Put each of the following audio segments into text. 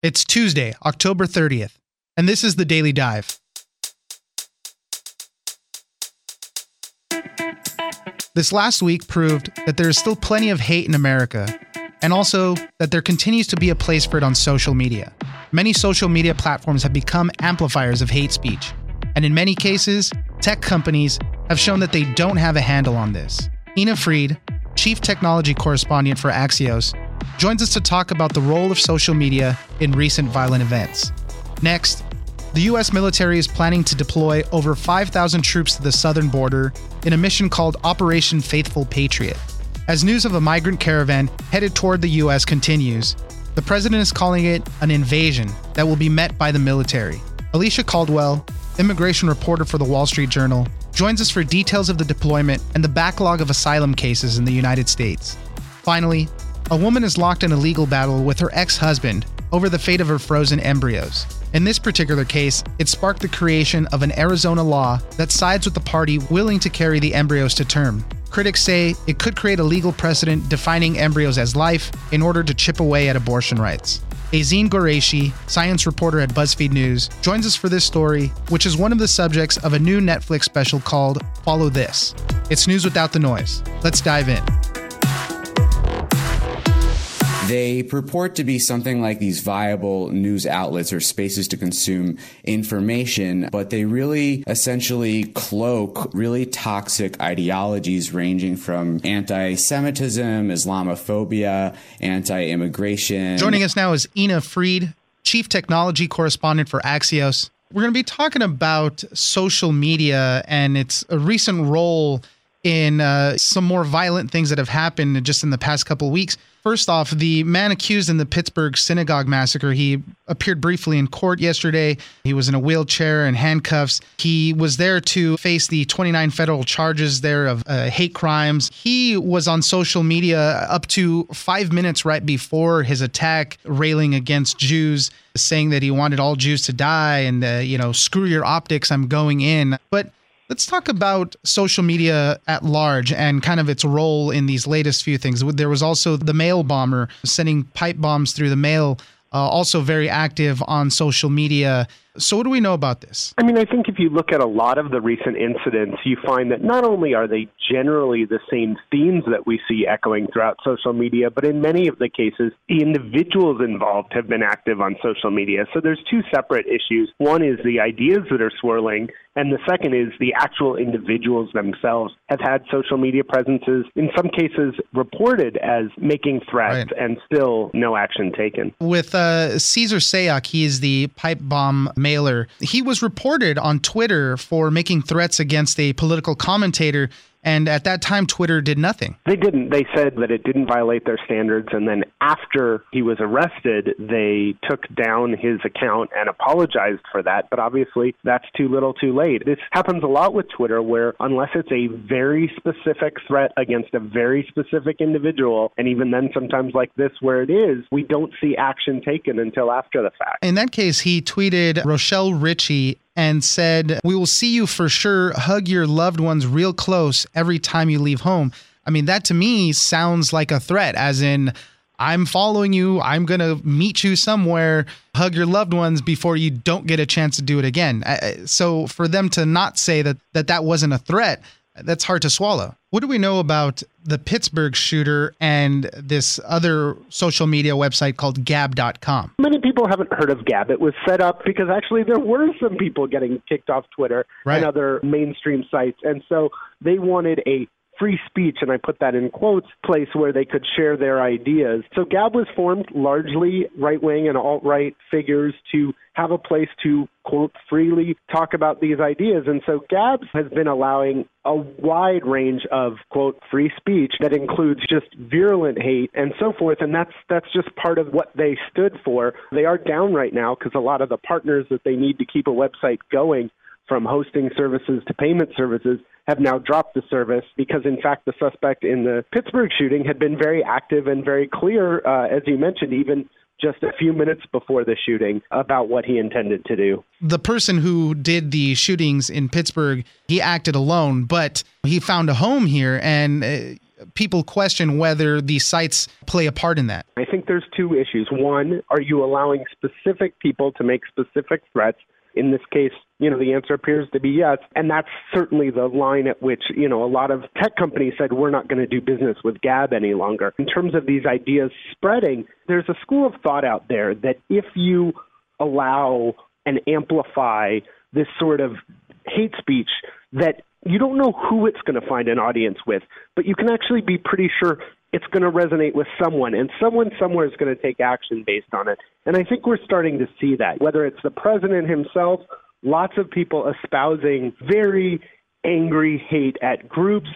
It's Tuesday, October 30th, and this is the Daily Dive. This last week proved that there is still plenty of hate in America, and also that there continues to be a place for it on social media. Many social media platforms have become amplifiers of hate speech, and in many cases, tech companies have shown that they don't have a handle on this. Ina Fried, chief technology correspondent for Axios, joins us to talk about the role of social media in recent violent events. Next, the U.S. military is planning to deploy over 5,000 troops to the southern border in a mission called Operation Faithful Patriot. As news of a migrant caravan headed toward the U.S. continues, the president is calling it an invasion that will be met by the military. Alicia Caldwell, immigration reporter for the Wall Street Journal, joins us for details of the deployment and the backlog of asylum cases in the United States. Finally, a woman is locked in a legal battle with her ex husband over the fate of her frozen embryos. In this particular case, it sparked the creation of an Arizona law that sides with the party willing to carry the embryos to term. Critics say it could create a legal precedent defining embryos as life in order to chip away at abortion rights. Azeen Ghorayshi, science reporter at BuzzFeed News, joins us for this story, which is one of the subjects of a new Netflix special called Follow This. It's news without the noise. Let's dive in. They purport to be something like these viable news outlets or spaces to consume information, but they really essentially cloak really toxic ideologies ranging from anti Semitism, Islamophobia, anti immigration. Joining us now is Ina Fried, Chief Technology Correspondent for Axios. We're going to be talking about social media and its recent role in uh, some more violent things that have happened just in the past couple weeks. First off, the man accused in the Pittsburgh synagogue massacre, he appeared briefly in court yesterday. He was in a wheelchair and handcuffs. He was there to face the 29 federal charges there of uh, hate crimes. He was on social media up to five minutes right before his attack, railing against Jews, saying that he wanted all Jews to die and, uh, you know, screw your optics, I'm going in. But Let's talk about social media at large and kind of its role in these latest few things. There was also the mail bomber sending pipe bombs through the mail, uh, also very active on social media. So, what do we know about this? I mean, I think if you look at a lot of the recent incidents, you find that not only are they generally the same themes that we see echoing throughout social media, but in many of the cases, the individuals involved have been active on social media. So, there's two separate issues. One is the ideas that are swirling, and the second is the actual individuals themselves have had social media presences, in some cases reported as making threats, right. and still no action taken. With uh, Cesar Sayoc, he is the pipe bomb mailer. He was reported on Twitter for making threats against a political commentator and at that time, Twitter did nothing. They didn't. They said that it didn't violate their standards. And then after he was arrested, they took down his account and apologized for that. But obviously, that's too little too late. This happens a lot with Twitter, where unless it's a very specific threat against a very specific individual, and even then, sometimes like this, where it is, we don't see action taken until after the fact. In that case, he tweeted Rochelle Ritchie and said, We will see you for sure. Hug your loved ones real close every time you leave home. I mean, that to me sounds like a threat, as in, I'm following you. I'm going to meet you somewhere. Hug your loved ones before you don't get a chance to do it again. Uh, uh, so for them to not say that that, that wasn't a threat, that's hard to swallow. What do we know about the Pittsburgh shooter and this other social media website called Gab.com? Many people haven't heard of Gab. It was set up because actually there were some people getting kicked off Twitter right. and other mainstream sites. And so they wanted a free speech, and I put that in quotes, place where they could share their ideas. So Gab was formed largely right wing and alt right figures to have a place to, quote, freely talk about these ideas. And so Gab has been allowing a wide range of, quote, free speech that includes just virulent hate and so forth. And that's, that's just part of what they stood for. They are down right now because a lot of the partners that they need to keep a website going from hosting services to payment services have now dropped the service because, in fact, the suspect in the Pittsburgh shooting had been very active and very clear, uh, as you mentioned, even just a few minutes before the shooting about what he intended to do. The person who did the shootings in Pittsburgh, he acted alone, but he found a home here and. Uh, people question whether these sites play a part in that. I think there's two issues. One, are you allowing specific people to make specific threats? In this case, you know, the answer appears to be yes. And that's certainly the line at which, you know, a lot of tech companies said we're not going to do business with Gab any longer. In terms of these ideas spreading, there's a school of thought out there that if you allow and amplify this sort of hate speech that you don't know who it's going to find an audience with, but you can actually be pretty sure it's going to resonate with someone, and someone somewhere is going to take action based on it. And I think we're starting to see that, whether it's the president himself, lots of people espousing very angry hate at groups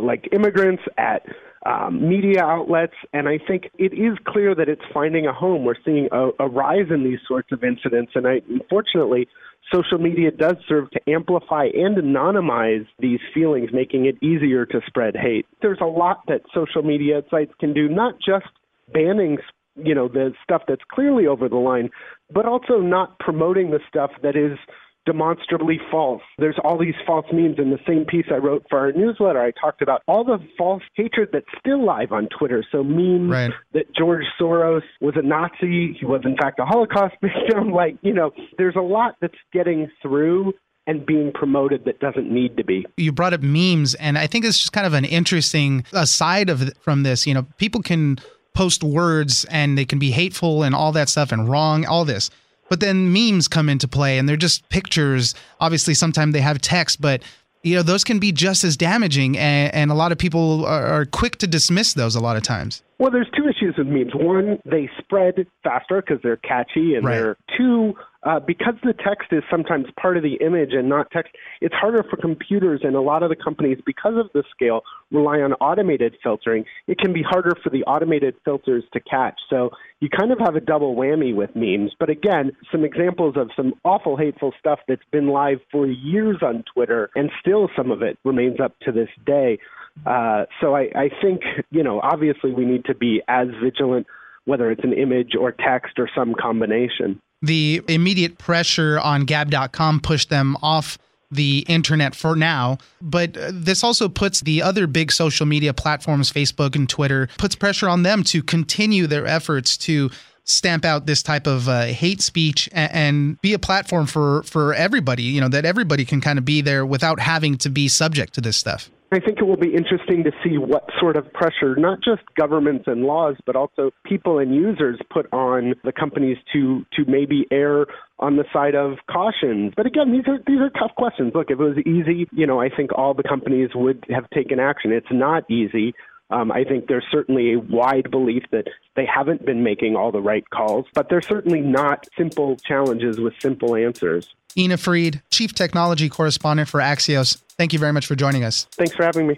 like immigrants, at um, media outlets, and I think it is clear that it's finding a home. We're seeing a, a rise in these sorts of incidents, and I, unfortunately, social media does serve to amplify and anonymize these feelings, making it easier to spread hate. There's a lot that social media sites can do, not just banning you know the stuff that's clearly over the line but also not promoting the stuff that is demonstrably false. There's all these false memes in the same piece I wrote for our newsletter. I talked about all the false hatred that's still live on Twitter. So memes right. that George Soros was a Nazi, he was in fact a Holocaust victim. Like, you know, there's a lot that's getting through and being promoted that doesn't need to be. You brought up memes, and I think it's just kind of an interesting aside of from this. You know, people can post words and they can be hateful and all that stuff and wrong, all this. But then memes come into play and they're just pictures. Obviously, sometimes they have text, but you know those can be just as damaging and, and a lot of people are, are, quick to dismiss those a lot of times well there's two issues with memes one they spread faster because they're catchy and right. they're two uh, because the text is sometimes part of the image and not text, it's harder for computers and a lot of the companies, because of the scale, rely on automated filtering. It can be harder for the automated filters to catch. So you kind of have a double whammy with memes. But again, some examples of some awful, hateful stuff that's been live for years on Twitter, and still some of it remains up to this day. Uh, so I, I think, you know, obviously we need to be as vigilant, whether it's an image or text or some combination the immediate pressure on Gab.com pushed them off the internet for now. But this also puts the other big social media platforms, Facebook and Twitter, puts pressure on them to continue their efforts to stamp out this type of uh, hate speech and, and, be a platform for for everybody. You know that everybody can kind of be there without having to be subject to this stuff. I think it will be interesting to see what sort of pressure, not just governments and laws, but also people and users put on the companies to to maybe err on the side of caution. But again, these are these are tough questions. Look, if it was easy, you know, I think all the companies would have taken action. It's not easy. Um, I think there's certainly a wide belief that they haven't been making all the right calls, but they're certainly not simple challenges with simple answers. Ina Fried, Chief Technology Correspondent for Axios. Thank you very much for joining us. Thanks for having me.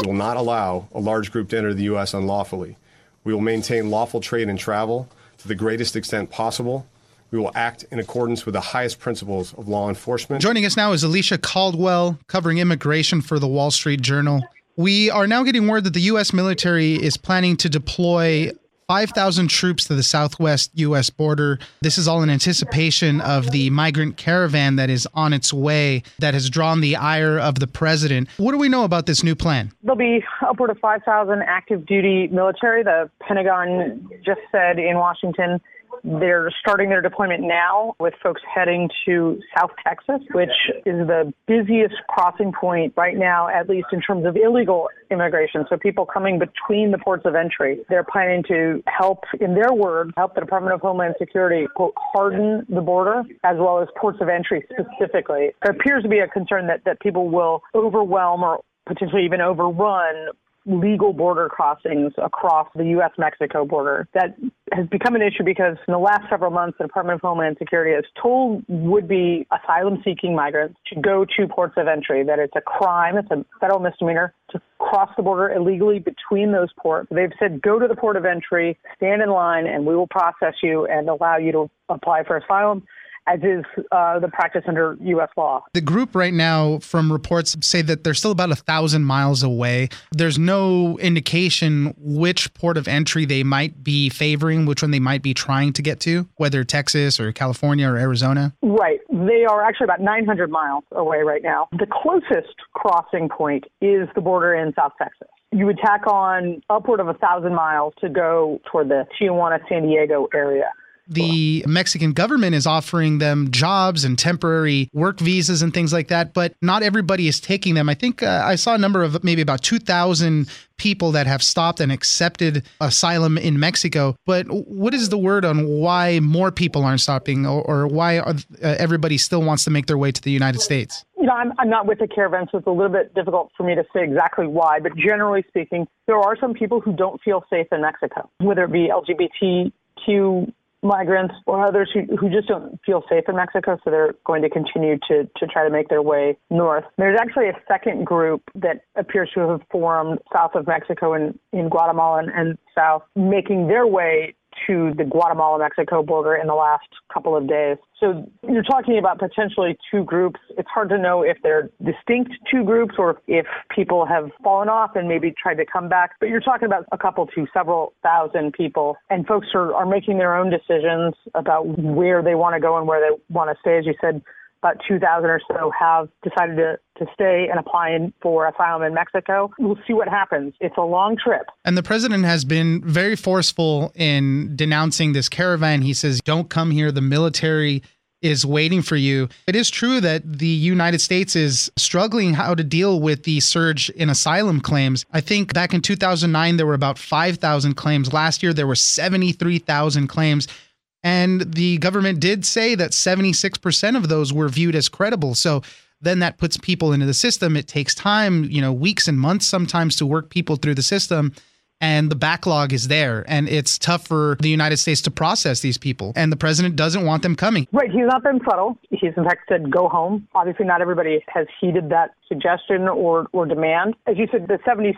We will not allow a large group to enter the U.S. unlawfully. We will maintain lawful trade and travel to the greatest extent possible. We will act in accordance with the highest principles of law enforcement. Joining us now is Alicia Caldwell, covering immigration for the Wall Street Journal. We are now getting word that the U.S. military is planning to deploy 5,000 troops to the southwest U.S. border. This is all in anticipation of the migrant caravan that is on its way that has drawn the ire of the president. What do we know about this new plan? There'll be upward of 5,000 active duty military. The Pentagon just said in Washington they're starting their deployment now with folks heading to South Texas, which is the busiest crossing point right now, at least in terms of illegal immigration. So people coming between the ports of entry. They're planning to help, in their words, help the Department of Homeland Security, quote, harden the border as well as ports of entry specifically. There appears to be a concern that, that people will overwhelm or potentially even overrun legal border crossings across the U.S. Mexico border. That has become an issue because in the last several months, the Department of Homeland Security has told would be asylum seeking migrants to go to ports of entry, that it's a crime, it's a federal misdemeanor to cross the border illegally between those ports. They've said go to the port of entry, stand in line, and we will process you and allow you to apply for asylum as is uh, the practice under U.S. law. The group right now, from reports, say that they're still about a thousand miles away. There's no indication which port of entry they might be favoring, which one they might be trying to get to, whether Texas or California or Arizona. Right. They are actually about 900 miles away right now. The closest crossing point is the border in South Texas you would tack on upward of a thousand miles to go toward the Tijuana, San Diego area the Mexican government is offering them jobs and temporary work visas and things like that, but not everybody is taking them. I think uh, I saw a number of maybe about 2,000 people that have stopped and accepted asylum in Mexico. But what is the word on why more people aren't stopping or, or why are, uh, everybody still wants to make their way to the United States? You know, I'm, I'm not with the caravan, so it's a little bit difficult for me to say exactly why. But generally speaking, there are some people who don't feel safe in Mexico, whether it be LGBTQ migrants or others who, who just don't feel safe in Mexico, so they're going to continue to, to try to make their way north. There's actually a second group that appears to have formed south of Mexico in, in Guatemala and, and south, making their way to the Guatemala Mexico border in the last couple of days. So you're talking about potentially two groups. It's hard to know if they're distinct two groups or if people have fallen off and maybe tried to come back. But you're talking about a couple to several thousand people. And folks are, are making their own decisions about where they want to go and where they want to stay. As you said, about 2,000 or so have decided to, to stay and apply for asylum in Mexico. We'll see what happens. It's a long trip. And the president has been very forceful in denouncing this caravan. He says, don't come here. The military is waiting for you. It is true that the United States is struggling how to deal with the surge in asylum claims. I think back in 2009, there were about 5,000 claims. Last year, there were 73,000 claims. And the government did say that 76% of those were viewed as credible. So then that puts people into the system. It takes time, you know, weeks and months sometimes to work people through the system. And the backlog is there. And it's tough for the United States to process these people. And the president doesn't want them coming. Right. He's not been subtle. He's, in fact, said go home. Obviously, not everybody has heeded that suggestion or, or demand. As you said, the 76%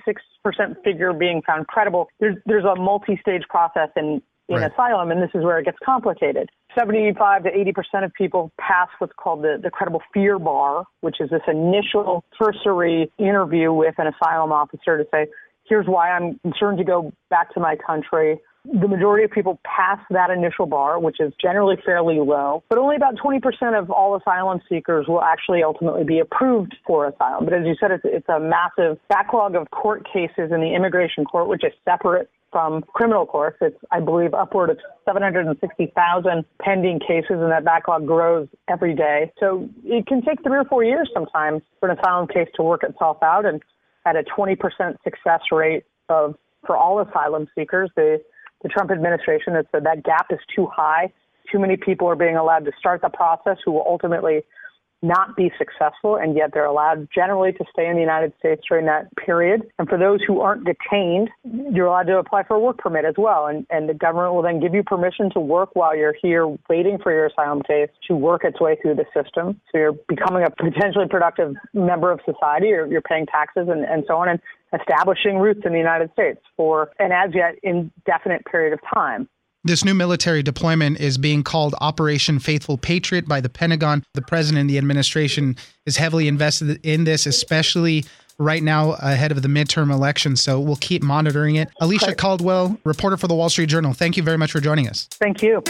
figure being found credible, there's, there's a multi stage process in, in right. asylum, and this is where it gets complicated. 75 to 80 percent of people pass what's called the, the credible fear bar, which is this initial cursory interview with an asylum officer to say, here's why I'm concerned to go back to my country. The majority of people pass that initial bar, which is generally fairly low, but only about 20% of all asylum seekers will actually ultimately be approved for asylum. But as you said, it's, it's a massive backlog of court cases in the immigration court, which is separate from criminal courts. It's, I believe, upward of 760,000 pending cases, and that backlog grows every day. So it can take three or four years sometimes for an asylum case to work itself out. And at a 20% success rate of for all asylum seekers, the the Trump administration has said that gap is too high. Too many people are being allowed to start the process who will ultimately not be successful, and yet they're allowed generally to stay in the United States during that period. And for those who aren't detained, you're allowed to apply for a work permit as well. And, and the government will then give you permission to work while you're here waiting for your asylum case to work its way through the system. So you're becoming a potentially productive member of society, or you're paying taxes and, and so on, and establishing roots in the United States for an as yet indefinite period of time. This new military deployment is being called Operation Faithful Patriot by the Pentagon. The president and the administration is heavily invested in this, especially right now ahead of the midterm election. So we'll keep monitoring it. Alicia Caldwell, reporter for the Wall Street Journal, thank you very much for joining us. Thank you.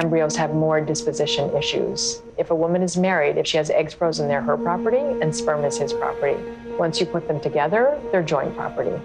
Embryos have more disposition issues. If a woman is married, if she has eggs frozen, they're her property and sperm is his property. Once you put them together, they're joint property.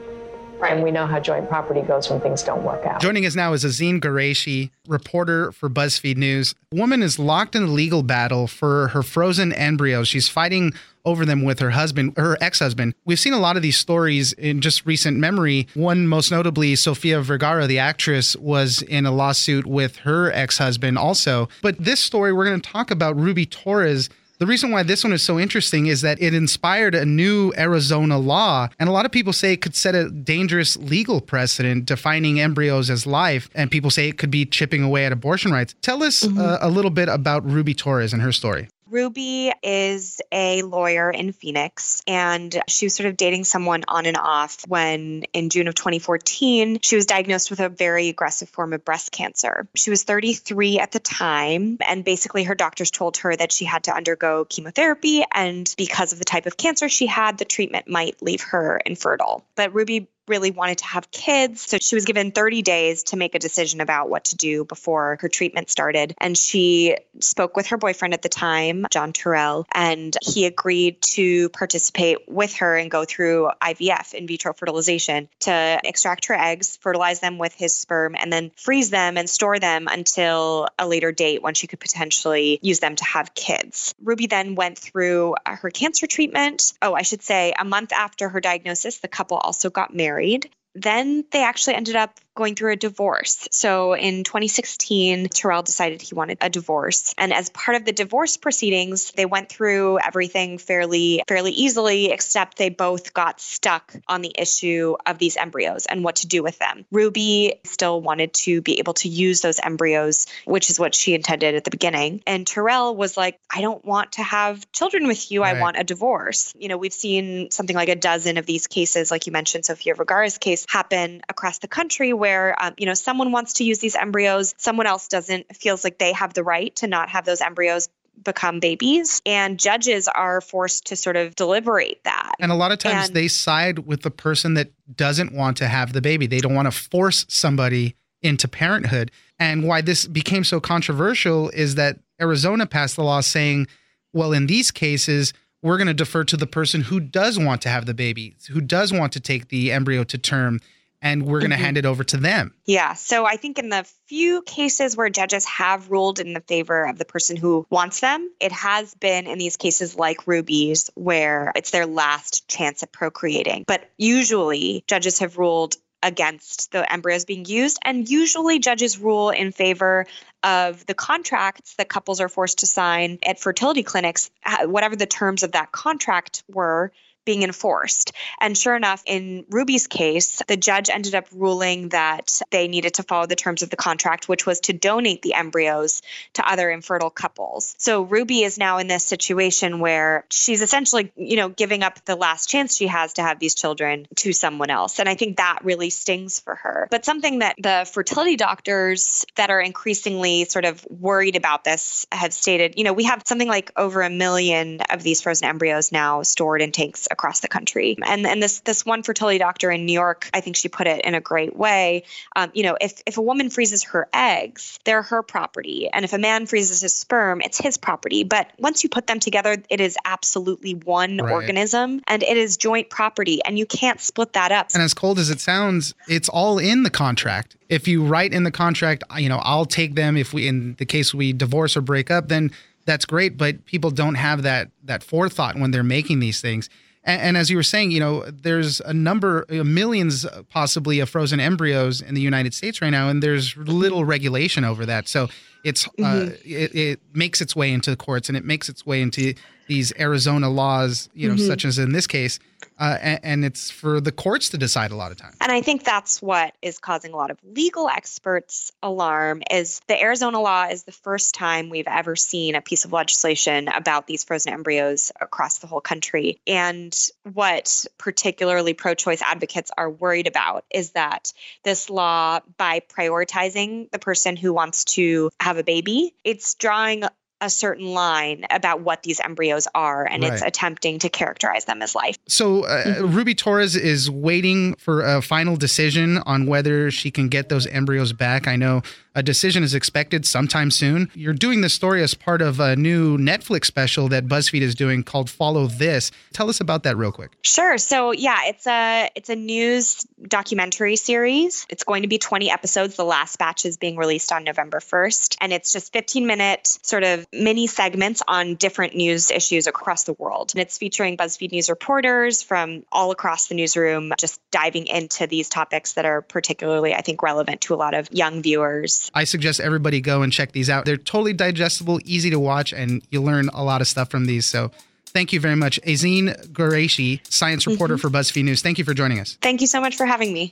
Right. And we know how joint property goes when things don't work out. Joining us now is Azeen Ghorayshi, reporter for BuzzFeed News. A woman is locked in a legal battle for her frozen embryos. She's fighting over them with her husband, her ex-husband. We've seen a lot of these stories in just recent memory. One most notably, Sofia Vergara, the actress, was in a lawsuit with her ex-husband also. But this story, we're going to talk about Ruby Torres the reason why this one is so interesting is that it inspired a new Arizona law, and a lot of people say it could set a dangerous legal precedent defining embryos as life, and people say it could be chipping away at abortion rights. Tell us mm-hmm. uh, a little bit about Ruby Torres and her story. Ruby is a lawyer in Phoenix, and she was sort of dating someone on and off when, in June of 2014, she was diagnosed with a very aggressive form of breast cancer. She was 33 at the time, and basically her doctors told her that she had to undergo chemotherapy, and because of the type of cancer she had, the treatment might leave her infertile. But Ruby really wanted to have kids. So she was given 30 days to make a decision about what to do before her treatment started. And she spoke with her boyfriend at the time, John Terrell, and he agreed to participate with her and go through IVF, in vitro fertilization, to extract her eggs, fertilize them with his sperm, and then freeze them and store them until a later date when she could potentially use them to have kids. Ruby then went through her cancer treatment. Oh, I should say, a month after her diagnosis, the couple also got married married. Then they actually ended up going through a divorce. So in 2016, Terrell decided he wanted a divorce. And as part of the divorce proceedings, they went through everything fairly fairly easily except they both got stuck on the issue of these embryos and what to do with them. Ruby still wanted to be able to use those embryos, which is what she intended at the beginning. And Terrell was like, I don't want to have children with you. Right. I want a divorce. You know, we've seen something like a dozen of these cases like you mentioned Sofia Vergara's case happen across the country where um, you know someone wants to use these embryos, someone else doesn't, feels like they have the right to not have those embryos become babies and judges are forced to sort of deliberate that. And a lot of times and, they side with the person that doesn't want to have the baby. They don't want to force somebody into parenthood. And why this became so controversial is that arizona passed the law saying well in these cases we're going to defer to the person who does want to have the baby who does want to take the embryo to term and we're going to mm-hmm. hand it over to them. Yeah. So I think in the few cases where judges have ruled in the favor of the person who wants them, it has been in these cases like Ruby's where it's their last chance at procreating. But usually judges have ruled against the embryos being used. And usually judges rule in favor of the contracts that couples are forced to sign at fertility clinics, whatever the terms of that contract were being enforced. And sure enough, in Ruby's case, the judge ended up ruling that they needed to follow the terms of the contract, which was to donate the embryos to other infertile couples. So Ruby is now in this situation where she's essentially, you know, giving up the last chance she has to have these children to someone else. And I think that really stings for her. But something that the fertility doctors that are increasingly sort of worried about this have stated, you know, we have something like over a million of these frozen embryos now stored in tanks across the country. And and this this one fertility doctor in New York, I think she put it in a great way. Um, you know, if if a woman freezes her eggs, they're her property, and if a man freezes his sperm, it's his property. But once you put them together, it is absolutely one right. organism, and it is joint property, and you can't split that up. And as cold as it sounds, it's all in the contract. If you write in the contract, you know, I'll take them if we, in the case we divorce or break up, then that's great. But people don't have that that forethought when they're making these things. And, and, as you were saying, you know, there's a number, millions possibly of frozen embryos in the United States right now, and there's little regulation over that. So it's uh, mm-hmm. uh, it, it, makes its way into the courts, and it makes its way into these Arizona laws, you know, mm-hmm. such as in this case, uh, and, and, it's for the courts to decide a lot of times. And I think that's what is causing a lot of legal experts alarm. Is the Arizona law is the first time we've ever seen a piece of legislation about these frozen embryos across the whole country. And what particularly pro-choice advocates are worried about is that this law, by prioritizing the person who wants to have a baby, it's drawing a certain line about what these embryos are and right. it's attempting to characterize them as life. So uh, mm-hmm. Ruby Torres is waiting for a final decision on whether she can get those embryos back. I know a decision is expected sometime soon. You're doing this story as part of a new Netflix special that BuzzFeed is doing called Follow This. Tell us about that real quick. Sure. So yeah, it's a it's a news documentary series. It's going to be 20 episodes. The last batch is being released on November 1st, and it's just 15 minute sort of mini segments on different news issues across the world. And it's featuring BuzzFeed News reporters from all across the newsroom just diving into these topics that are particularly I think relevant to a lot of young viewers I suggest everybody go and check these out. They're totally digestible, easy to watch, and you learn a lot of stuff from these. So thank you very much. Azeen Ghorayshi, science reporter mm-hmm. for BuzzFeed News. Thank you for joining us. Thank you so much for having me.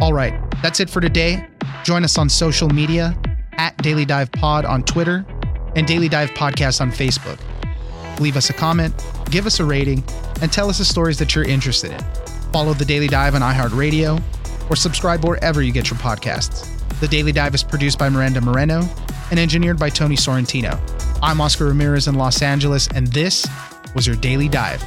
All right. That's it for today. Join us on social media at Daily Dive Pod on Twitter and Daily Dive Podcast on Facebook. Leave us a comment, give us a rating, and tell us the stories that you're interested in. Follow The Daily Dive on iHeartRadio or subscribe wherever you get your podcasts. The Daily Dive is produced by Miranda Moreno and engineered by Tony Sorrentino. I'm Oscar Ramirez in Los Angeles, and this was your Daily Dive.